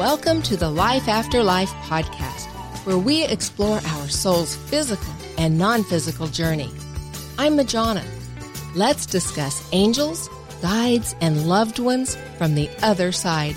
Welcome to the Life After Life podcast, where we explore our soul's physical and non physical journey. I'm Majona. Let's discuss angels, guides, and loved ones from the other side.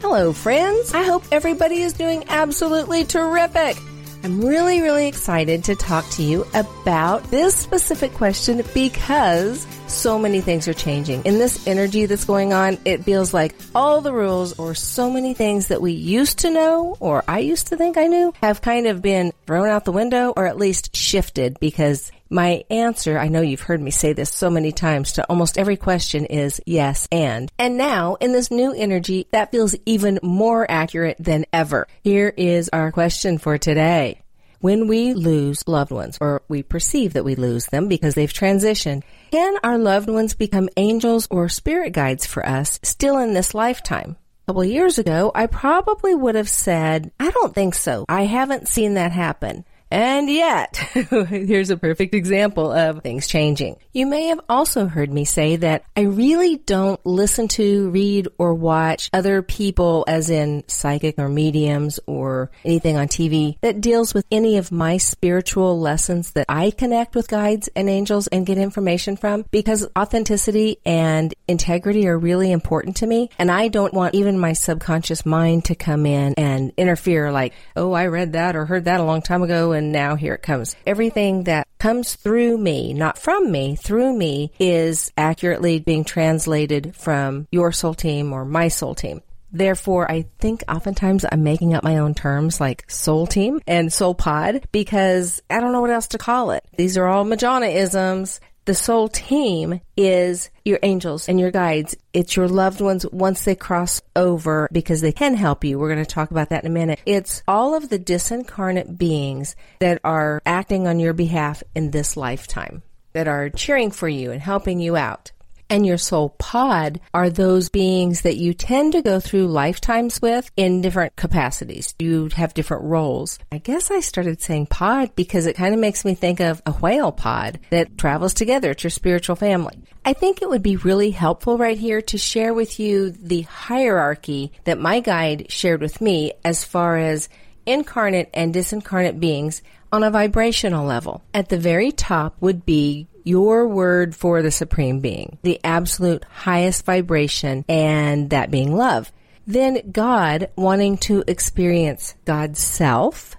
Hello, friends. I hope everybody is doing absolutely terrific. I'm really, really excited to talk to you about this specific question because so many things are changing. In this energy that's going on, it feels like all the rules or so many things that we used to know or I used to think I knew have kind of been thrown out the window or at least shifted because my answer, I know you've heard me say this so many times to almost every question is yes and. And now in this new energy, that feels even more accurate than ever. Here is our question for today. When we lose loved ones or we perceive that we lose them because they've transitioned, can our loved ones become angels or spirit guides for us still in this lifetime? A couple years ago, I probably would have said, I don't think so. I haven't seen that happen. And yet, here's a perfect example of things changing. You may have also heard me say that I really don't listen to, read, or watch other people as in psychic or mediums or anything on TV that deals with any of my spiritual lessons that I connect with guides and angels and get information from because authenticity and integrity are really important to me. And I don't want even my subconscious mind to come in and interfere like, oh, I read that or heard that a long time ago and now here it comes. Everything that comes through me, not from me, through me is accurately being translated from your soul team or my soul team. Therefore, I think oftentimes I'm making up my own terms like soul team and soul pod because I don't know what else to call it. These are all Majona isms the soul team is your angels and your guides. It's your loved ones once they cross over because they can help you. We're going to talk about that in a minute. It's all of the disincarnate beings that are acting on your behalf in this lifetime that are cheering for you and helping you out and your soul pod are those beings that you tend to go through lifetimes with in different capacities. You have different roles. I guess I started saying pod because it kind of makes me think of a whale pod that travels together. It's your spiritual family. I think it would be really helpful right here to share with you the hierarchy that my guide shared with me as far as incarnate and disincarnate beings on a vibrational level. At the very top would be your word for the supreme being, the absolute highest vibration, and that being love. Then God, wanting to experience God's self,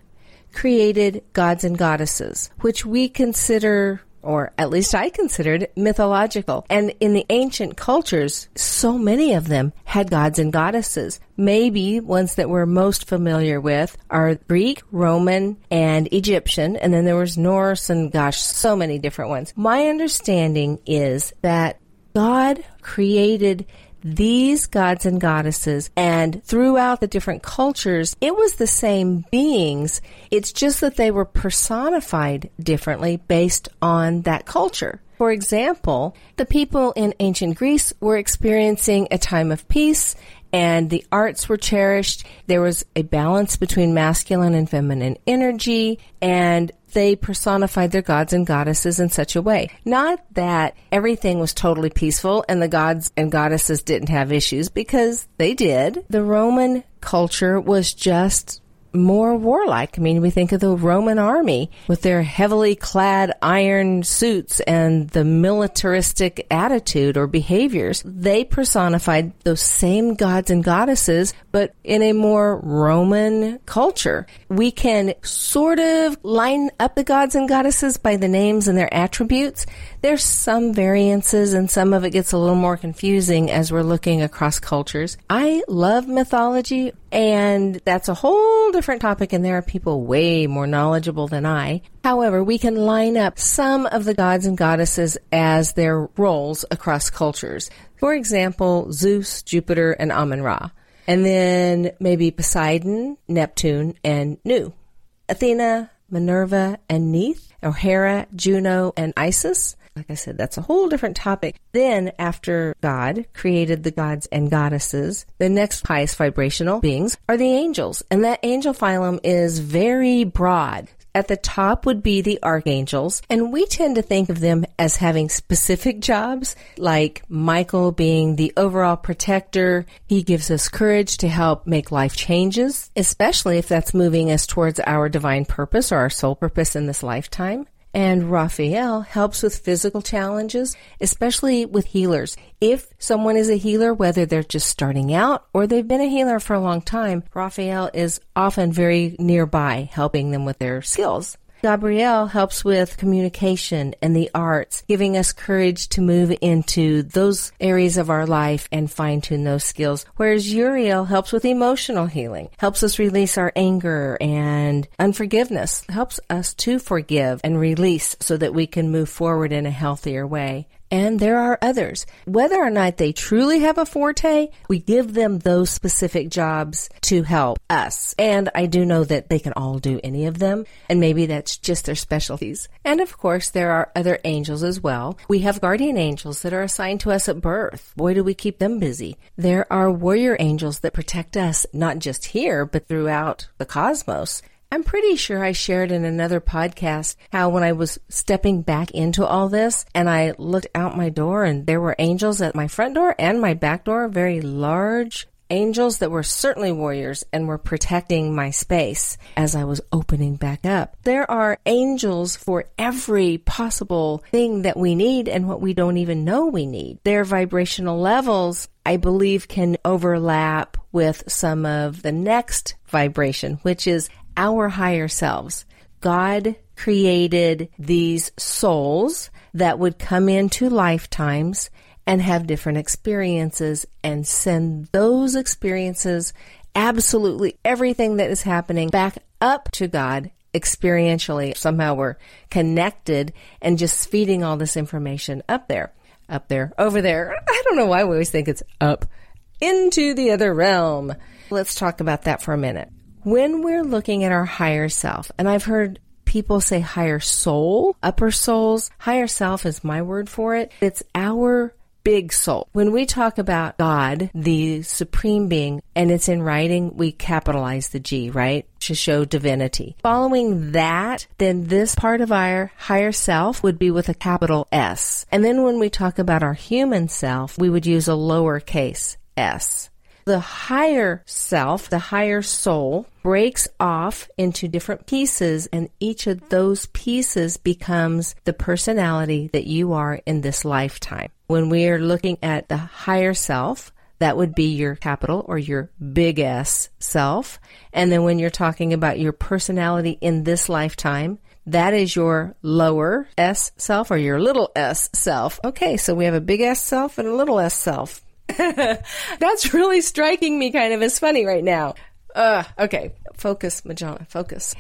created gods and goddesses, which we consider or at least I considered mythological. And in the ancient cultures, so many of them had gods and goddesses. Maybe ones that we're most familiar with are Greek, Roman, and Egyptian, and then there was Norse and gosh, so many different ones. My understanding is that God created these gods and goddesses and throughout the different cultures, it was the same beings. It's just that they were personified differently based on that culture. For example, the people in ancient Greece were experiencing a time of peace and the arts were cherished. There was a balance between masculine and feminine energy and they personified their gods and goddesses in such a way. Not that everything was totally peaceful and the gods and goddesses didn't have issues because they did. The Roman culture was just more warlike. I mean, we think of the Roman army with their heavily clad iron suits and the militaristic attitude or behaviors. They personified those same gods and goddesses, but in a more Roman culture. We can sort of line up the gods and goddesses by the names and their attributes. There's some variances and some of it gets a little more confusing as we're looking across cultures. I love mythology and that's a whole different topic, and there are people way more knowledgeable than I. However, we can line up some of the gods and goddesses as their roles across cultures. For example, Zeus, Jupiter, and Amun Ra. And then maybe Poseidon, Neptune, and Nu. Athena, Minerva, and Neith, or Hera, Juno, and Isis. Like I said, that's a whole different topic. Then, after God created the gods and goddesses, the next highest vibrational beings are the angels. And that angel phylum is very broad. At the top would be the archangels, and we tend to think of them as having specific jobs, like Michael being the overall protector. He gives us courage to help make life changes, especially if that's moving us towards our divine purpose or our soul purpose in this lifetime. And Raphael helps with physical challenges, especially with healers. If someone is a healer, whether they're just starting out or they've been a healer for a long time, Raphael is often very nearby helping them with their skills. Gabriel helps with communication and the arts, giving us courage to move into those areas of our life and fine tune those skills. Whereas Uriel helps with emotional healing, helps us release our anger and unforgiveness, helps us to forgive and release so that we can move forward in a healthier way. And there are others. Whether or not they truly have a forte, we give them those specific jobs to help us. And I do know that they can all do any of them, and maybe that's just their specialties. And of course, there are other angels as well. We have guardian angels that are assigned to us at birth. Boy, do we keep them busy. There are warrior angels that protect us, not just here, but throughout the cosmos. I'm pretty sure I shared in another podcast how when I was stepping back into all this and I looked out my door and there were angels at my front door and my back door, very large angels that were certainly warriors and were protecting my space as I was opening back up. There are angels for every possible thing that we need and what we don't even know we need. Their vibrational levels, I believe, can overlap with some of the next vibration, which is our higher selves. God created these souls that would come into lifetimes and have different experiences and send those experiences, absolutely everything that is happening back up to God experientially. Somehow we're connected and just feeding all this information up there, up there, over there. I don't know why we always think it's up into the other realm. Let's talk about that for a minute when we're looking at our higher self, and I've heard people say higher soul, upper souls, higher self is my word for it. It's our big soul. When we talk about God, the supreme being, and it's in writing, we capitalize the G, right? To show divinity. Following that, then this part of our higher self would be with a capital S. And then when we talk about our human self, we would use a lowercase s the higher self, the higher soul, breaks off into different pieces, and each of those pieces becomes the personality that you are in this lifetime. When we are looking at the higher self, that would be your capital or your big S self. And then when you're talking about your personality in this lifetime, that is your lower S self or your little s self. Okay, so we have a big S self and a little s self. That's really striking me kind of as funny right now. Uh, okay. Focus, Majona, focus.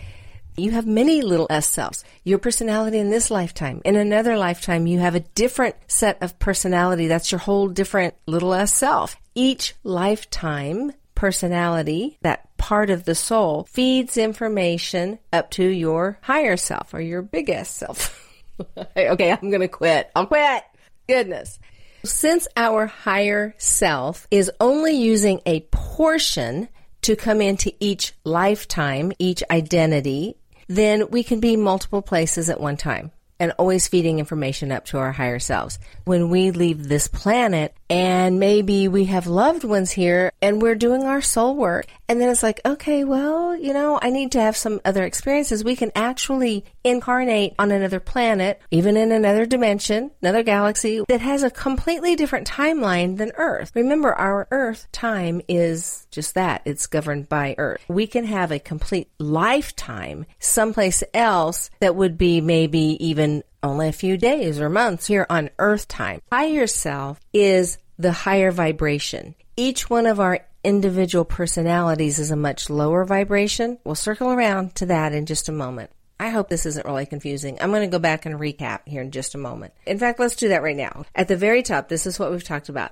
You have many little S selves. Your personality in this lifetime. In another lifetime, you have a different set of personality. That's your whole different little S self. Each lifetime personality, that part of the soul, feeds information up to your higher self or your biggest self. okay, I'm going to quit. I'll quit. Goodness. Since our higher self is only using a portion to come into each lifetime, each identity, then we can be multiple places at one time and always feeding information up to our higher selves. When we leave this planet and maybe we have loved ones here and we're doing our soul work and then it's like, okay, well, you know, I need to have some other experiences. We can actually incarnate on another planet, even in another dimension, another galaxy that has a completely different timeline than Earth. Remember, our Earth time is just that. It's governed by Earth. We can have a complete lifetime someplace else that would be maybe even only a few days or months here on Earth time. Higher self is the higher vibration. Each one of our individual personalities is a much lower vibration. We'll circle around to that in just a moment. I hope this isn't really confusing. I'm going to go back and recap here in just a moment. In fact, let's do that right now. At the very top, this is what we've talked about.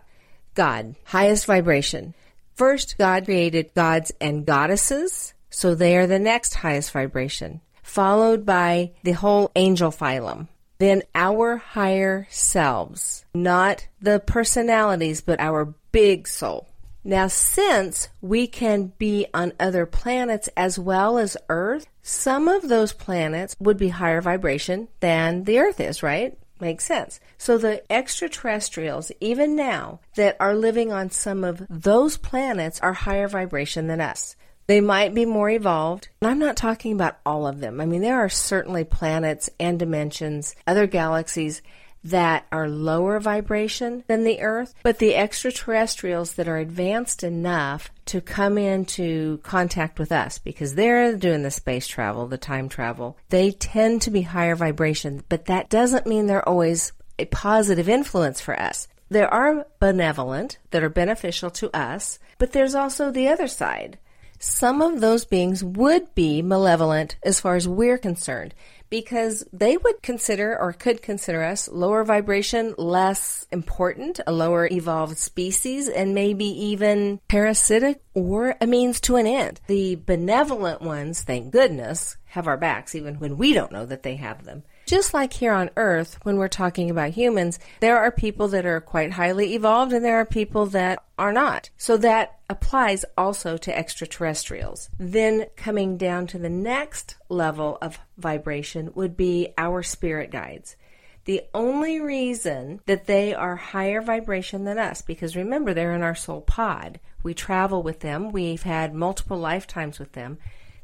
God, highest vibration. First, God created gods and goddesses, so they are the next highest vibration, followed by the whole angel phylum. Then our higher selves, not the personalities, but our big soul. Now, since we can be on other planets as well as Earth, some of those planets would be higher vibration than the Earth is, right? Makes sense. So the extraterrestrials, even now, that are living on some of those planets are higher vibration than us. They might be more evolved. And I'm not talking about all of them. I mean, there are certainly planets and dimensions, other galaxies that are lower vibration than the Earth, but the extraterrestrials that are advanced enough to come into contact with us because they're doing the space travel, the time travel, they tend to be higher vibration, but that doesn't mean they're always a positive influence for us. There are benevolent that are beneficial to us, but there's also the other side. Some of those beings would be malevolent as far as we're concerned because they would consider or could consider us lower vibration, less important, a lower evolved species, and maybe even parasitic or a means to an end. The benevolent ones, thank goodness, have our backs even when we don't know that they have them. Just like here on Earth, when we're talking about humans, there are people that are quite highly evolved and there are people that are not. So that applies also to extraterrestrials. Then coming down to the next level of vibration would be our spirit guides. The only reason that they are higher vibration than us, because remember, they're in our soul pod. We travel with them. We've had multiple lifetimes with them.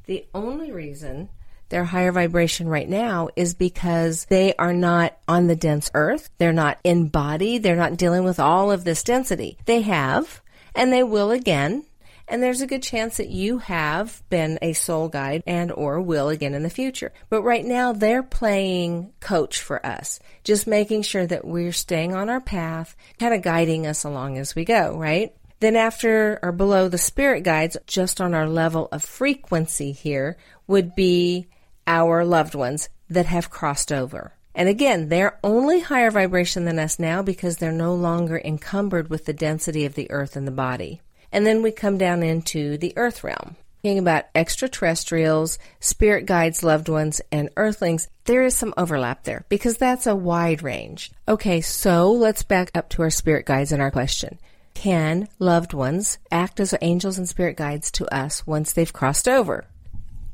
The only reason their higher vibration right now is because they are not on the dense earth. They're not in body. They're not dealing with all of this density. They have, and they will again. And there's a good chance that you have been a soul guide and or will again in the future. But right now they're playing coach for us, just making sure that we're staying on our path, kind of guiding us along as we go, right? Then after or below the spirit guides, just on our level of frequency here, would be our loved ones that have crossed over. And again, they're only higher vibration than us now because they're no longer encumbered with the density of the earth and the body. And then we come down into the earth realm. Talking about extraterrestrials, spirit guides, loved ones, and earthlings, there is some overlap there because that's a wide range. Okay, so let's back up to our spirit guides and our question. Can loved ones act as angels and spirit guides to us once they've crossed over?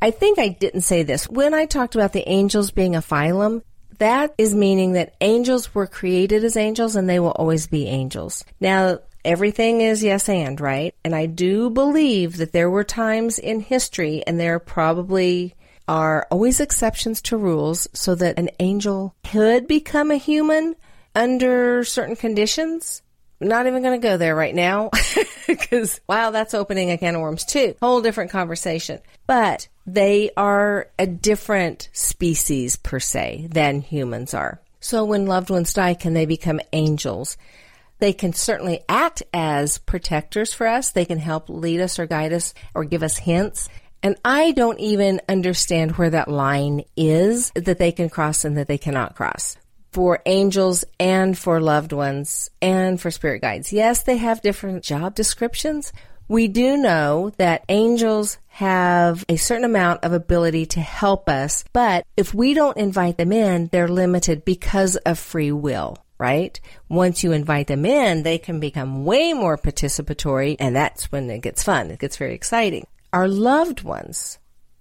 I think I didn't say this. When I talked about the angels being a phylum, that is meaning that angels were created as angels and they will always be angels. Now, everything is yes and, right? And I do believe that there were times in history, and there probably are always exceptions to rules, so that an angel could become a human under certain conditions not even going to go there right now because wow, that's opening a can of worms too. Whole different conversation. But they are a different species per se than humans are. So when loved ones die, can they become angels? They can certainly act as protectors for us. They can help lead us or guide us or give us hints. And I don't even understand where that line is that they can cross and that they cannot cross for angels and for loved ones and for spirit guides. Yes, they have different job descriptions. We do know that angels have a certain amount of ability to help us, but if we don't invite them in, they're limited because of free will right? Once you invite them in, they can become way more participatory, and that's when it gets fun. It gets very exciting. Our loved ones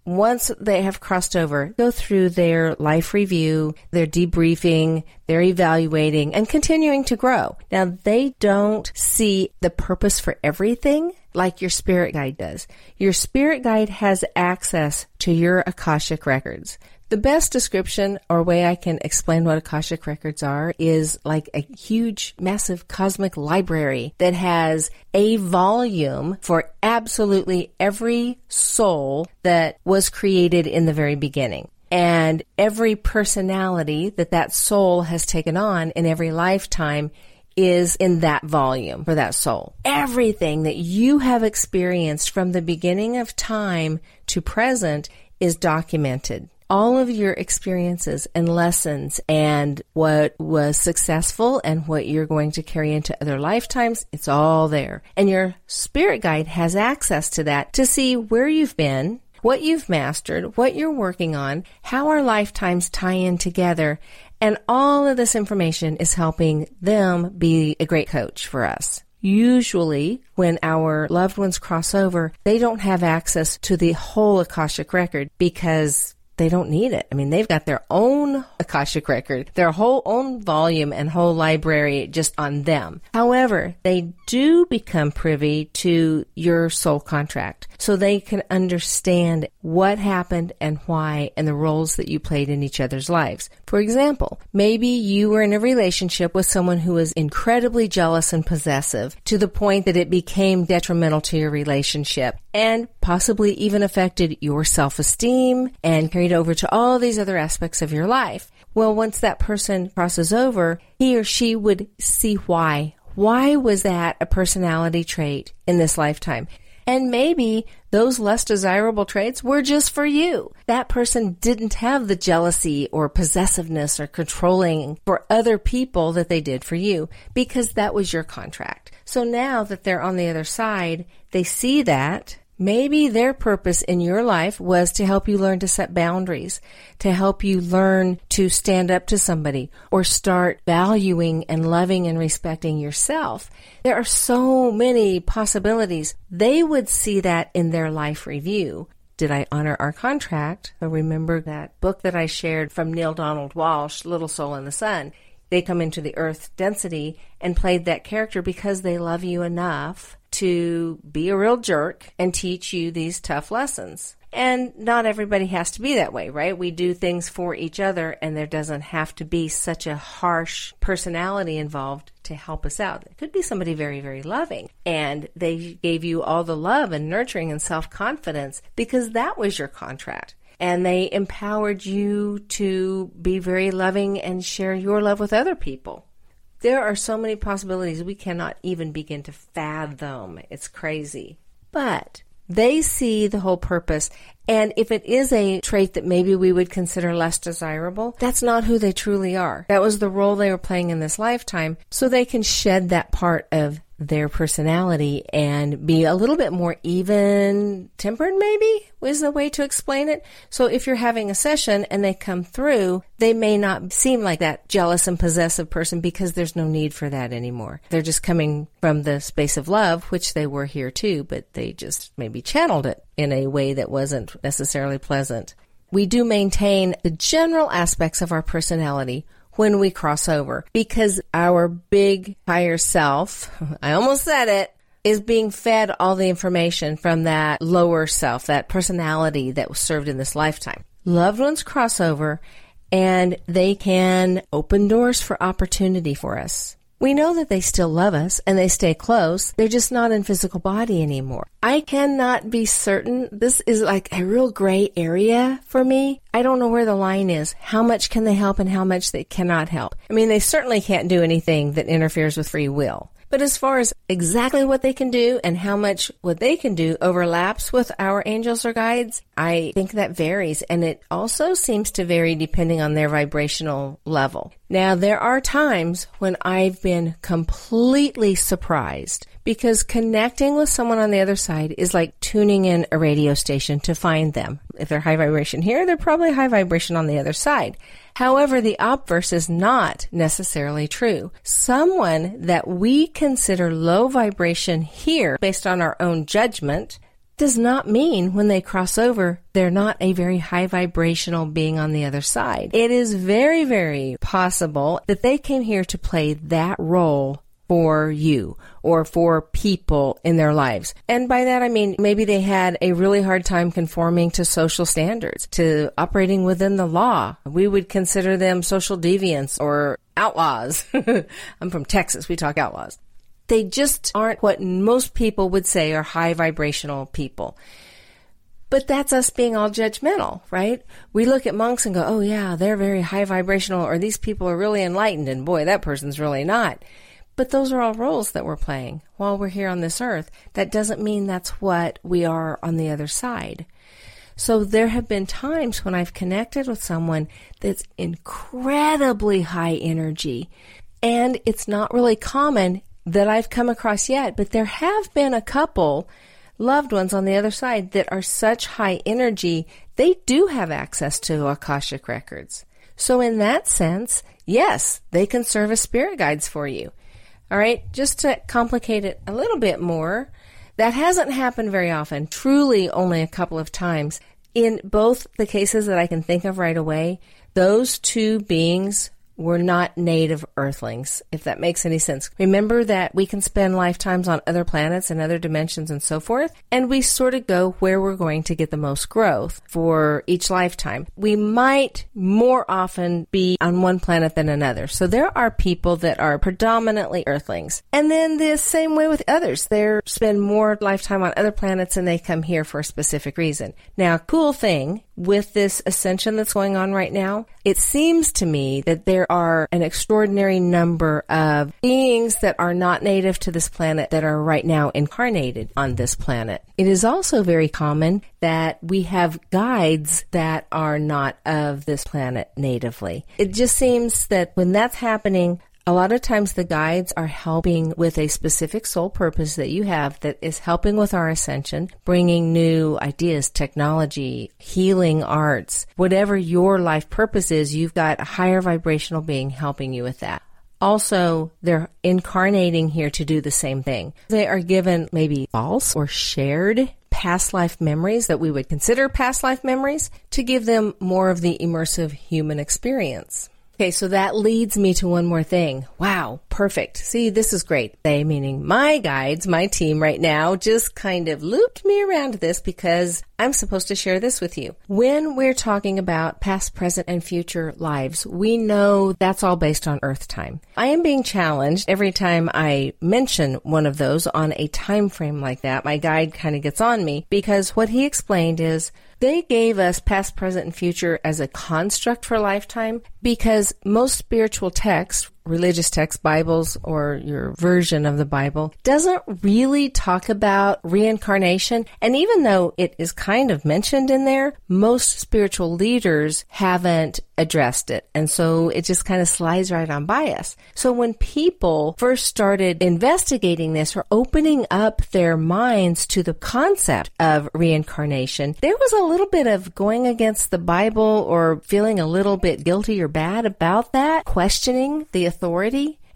once they have crossed over, go through their life review, their debriefing, their evaluating, and continuing to grow. Now, they don't see the purpose for everything like your spirit guide does. Your spirit guide has access to your Akashic records. The best description or way I can explain what Akashic Records are is like a huge, massive cosmic library that has a volume for absolutely every soul that was created in the very beginning. And every personality that that soul has taken on in every lifetime is in that volume for that soul. Everything that you have experienced from the beginning of time to present is documented all of your experiences and lessons and what was successful and what you're going to carry into other lifetimes, it's all there. And your spirit guide has access to that to see where you've been, what you've mastered, what you're working on, how our lifetimes tie in together. And all of this information is helping them be a great coach for us. Usually, when our loved ones cross over, they don't have access to the whole Akashic record because they don't need it. I mean, they've got their own Akashic record, their whole own volume and whole library just on them. However, they do become privy to your soul contract so they can understand what happened and why and the roles that you played in each other's lives. For example, maybe you were in a relationship with someone who was incredibly jealous and possessive to the point that it became detrimental to your relationship and possibly even affected your self-esteem and carried over to all these other aspects of your life. Well, once that person crosses over, he or she would see why. Why was that a personality trait in this lifetime? And maybe those less desirable traits were just for you. That person didn't have the jealousy or possessiveness or controlling for other people that they did for you because that was your contract. So now that they're on the other side, they see that Maybe their purpose in your life was to help you learn to set boundaries, to help you learn to stand up to somebody or start valuing and loving and respecting yourself. There are so many possibilities. They would see that in their life review. Did I honor our contract? I remember that book that I shared from Neale Donald Walsch, Little Soul in the Sun. They come into the earth density and played that character because they love you enough to be a real jerk and teach you these tough lessons. And not everybody has to be that way, right? We do things for each other and there doesn't have to be such a harsh personality involved to help us out. It could be somebody very, very loving and they gave you all the love and nurturing and self confidence because that was your contract. And they empowered you to be very loving and share your love with other people. There are so many possibilities we cannot even begin to fathom. It's crazy. But they see the whole purpose. And if it is a trait that maybe we would consider less desirable, that's not who they truly are. That was the role they were playing in this lifetime. So they can shed that part of their personality and be a little bit more even tempered, maybe is the way to explain it. So if you're having a session and they come through, they may not seem like that jealous and possessive person because there's no need for that anymore. They're just coming from the space of love, which they were here too, but they just maybe channeled it in a way that wasn't necessarily pleasant. We do maintain the general aspects of our personality when we cross over because our big higher self, I almost said it, is being fed all the information from that lower self, that personality that was served in this lifetime. Loved ones cross over and they can open doors for opportunity for us. We know that they still love us and they stay close. They're just not in physical body anymore. I cannot be certain. This is like a real gray area for me. I don't know where the line is. How much can they help and how much they cannot help? I mean, they certainly can't do anything that interferes with free will. But as far as exactly what they can do and how much what they can do overlaps with our angels or guides, I think that varies. And it also seems to vary depending on their vibrational level. Now, there are times when I've been completely surprised because connecting with someone on the other side is like tuning in a radio station to find them. If they're high vibration here, they're probably high vibration on the other side. However, the obverse is not necessarily true. Someone that we consider low vibration here based on our own judgment does not mean when they cross over, they're not a very high vibrational being on the other side. It is very, very possible that they came here to play that role for you or for people in their lives. And by that I mean maybe they had a really hard time conforming to social standards, to operating within the law. We would consider them social deviants or outlaws. I'm from Texas, we talk outlaws. They just aren't what most people would say are high vibrational people. But that's us being all judgmental, right? We look at monks and go, oh yeah, they're very high vibrational, or these people are really enlightened, and boy, that person's really not. But those are all roles that we're playing while we're here on this earth. That doesn't mean that's what we are on the other side. So there have been times when I've connected with someone that's incredibly high energy. And it's not really common that I've come across yet, but there have been a couple loved ones on the other side that are such high energy, they do have access to Akashic records. So in that sense, yes, they can serve as spirit guides for you. All right, just to complicate it a little bit more, that hasn't happened very often, truly only a couple of times. In both the cases that I can think of right away, those two beings we're not native earthlings, if that makes any sense. Remember that we can spend lifetimes on other planets and other dimensions and so forth, and we sort of go where we're going to get the most growth for each lifetime. We might more often be on one planet than another. So there are people that are predominantly earthlings. And then the same way with others. They spend more lifetime on other planets and they come here for a specific reason. Now, cool thing with this ascension that's going on right now, it seems to me that there are an extraordinary number of beings that are not native to this planet that are right now incarnated on this planet. It is also very common that we have guides that are not of this planet natively. It just seems that when that's happening, a lot of times the guides are helping with a specific soul purpose that you have that is helping with our ascension, bringing new ideas, technology, healing arts, whatever your life purpose is, you've got a higher vibrational being helping you with that. Also, they're incarnating here to do the same thing. They are given maybe false or shared past life memories that we would consider past life memories to give them more of the immersive human experience. Okay, so that leads me to one more thing. Wow, perfect. See, this is great. They, meaning my guides, my team right now, just kind of looped me around this because I'm supposed to share this with you. When we're talking about past, present, and future lives, we know that's all based on Earth time. I am being challenged every time I mention one of those on a time frame like that. My guide kind of gets on me because what he explained is they gave us past, present, and future as a construct for lifetime because most spiritual texts religious text, Bibles, or your version of the Bible, doesn't really talk about reincarnation. And even though it is kind of mentioned in there, most spiritual leaders haven't addressed it. And so it just kind of slides right on by us. So when people first started investigating this or opening up their minds to the concept of reincarnation, there was a little bit of going against the Bible or feeling a little bit guilty or bad about that, questioning the authority.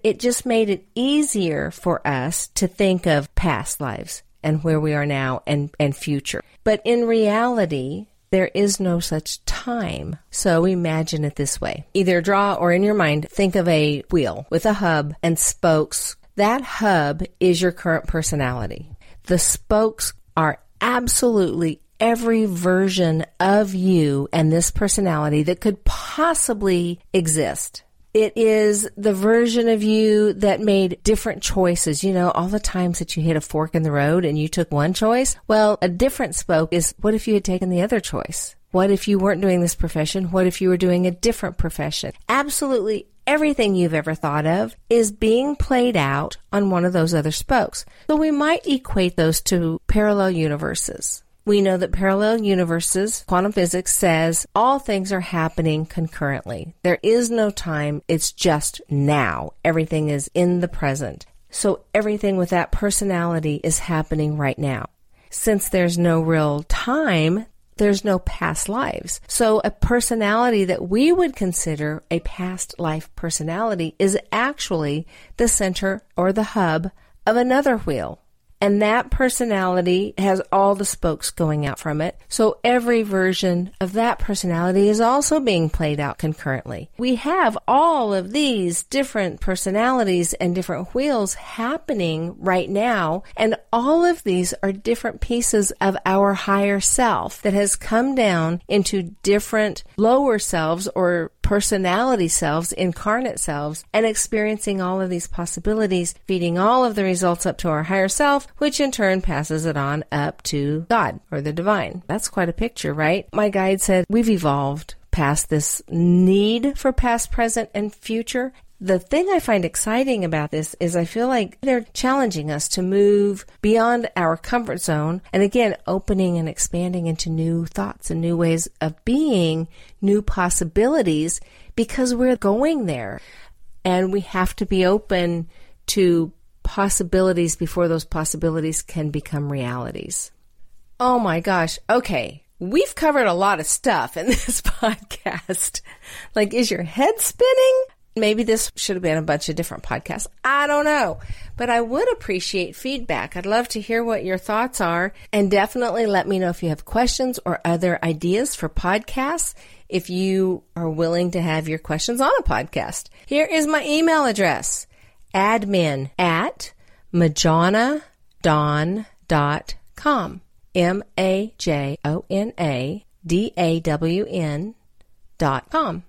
It just made it easier for us to think of past lives and where we are now and, and future. But in reality, there is no such time. So imagine it this way. Either draw or in your mind, think of a wheel with a hub and spokes. That hub is your current personality. The spokes are absolutely every version of you and this personality that could possibly exist. It is the version of you that made different choices. You know, all the times that you hit a fork in the road and you took one choice. Well, a different spoke is what if you had taken the other choice? What if you weren't doing this profession? What if you were doing a different profession? Absolutely everything you've ever thought of is being played out on one of those other spokes. So we might equate those to parallel universes. We know that parallel universes, quantum physics says all things are happening concurrently. There is no time. It's just now. Everything is in the present. So everything with that personality is happening right now. Since there's no real time, there's no past lives. So a personality that we would consider a past life personality is actually the center or the hub of another wheel. And that personality has all the spokes going out from it. So every version of that personality is also being played out concurrently. We have all of these different personalities and different wheels happening right now. And all of these are different pieces of our higher self that has come down into different lower selves or personality selves, incarnate selves, and experiencing all of these possibilities, feeding all of the results up to our higher self, which in turn passes it on up to God or the divine. That's quite a picture, right? My guide said, we've evolved past this need for past, present, and future. The thing I find exciting about this is I feel like they're challenging us to move beyond our comfort zone and again, opening and expanding into new thoughts and new ways of being, new possibilities because we're going there and we have to be open to possibilities before those possibilities can become realities. Oh my gosh. Okay. We've covered a lot of stuff in this podcast. like, is your head spinning? Maybe this should have been a bunch of different podcasts. I don't know. But I would appreciate feedback. I'd love to hear what your thoughts are. And definitely let me know if you have questions or other ideas for podcasts if you are willing to have your questions on a podcast. Here is my email address admin at majonadawn.com. M A J O N A D A W N dot com.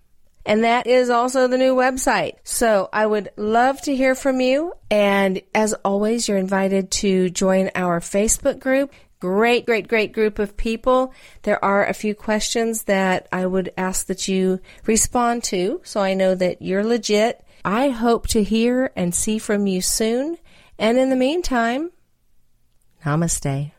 And that is also the new website. So I would love to hear from you. And as always, you're invited to join our Facebook group. Great, great, great group of people. There are a few questions that I would ask that you respond to so I know that you're legit. I hope to hear and see from you soon. And in the meantime, namaste.